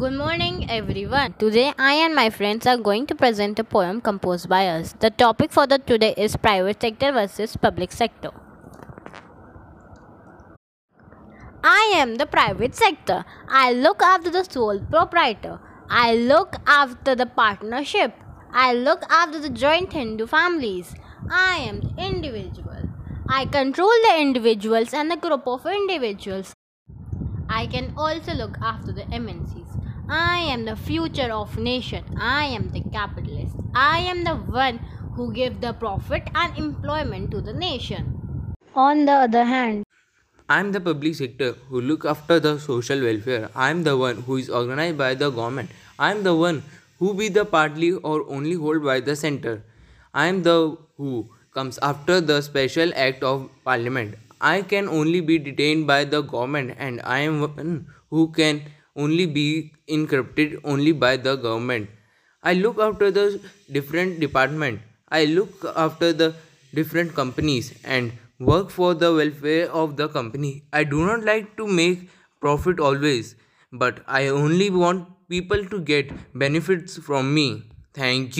Good morning, everyone. Today, I and my friends are going to present a poem composed by us. The topic for the today is private sector versus public sector. I am the private sector. I look after the sole proprietor. I look after the partnership. I look after the joint Hindu families. I am the individual. I control the individuals and the group of individuals. I can also look after the MNCs. I am the future of nation. I am the capitalist. I am the one who give the profit and employment to the nation. On the other hand, I am the public sector who look after the social welfare. I am the one who is organized by the government. I am the one who be the partly or only hold by the center. I am the who comes after the special act of parliament. I can only be detained by the government and I am one who can only be incorporated only by the government. I look after the different department. I look after the different companies and work for the welfare of the company. I do not like to make profit always, but I only want people to get benefits from me. Thank you.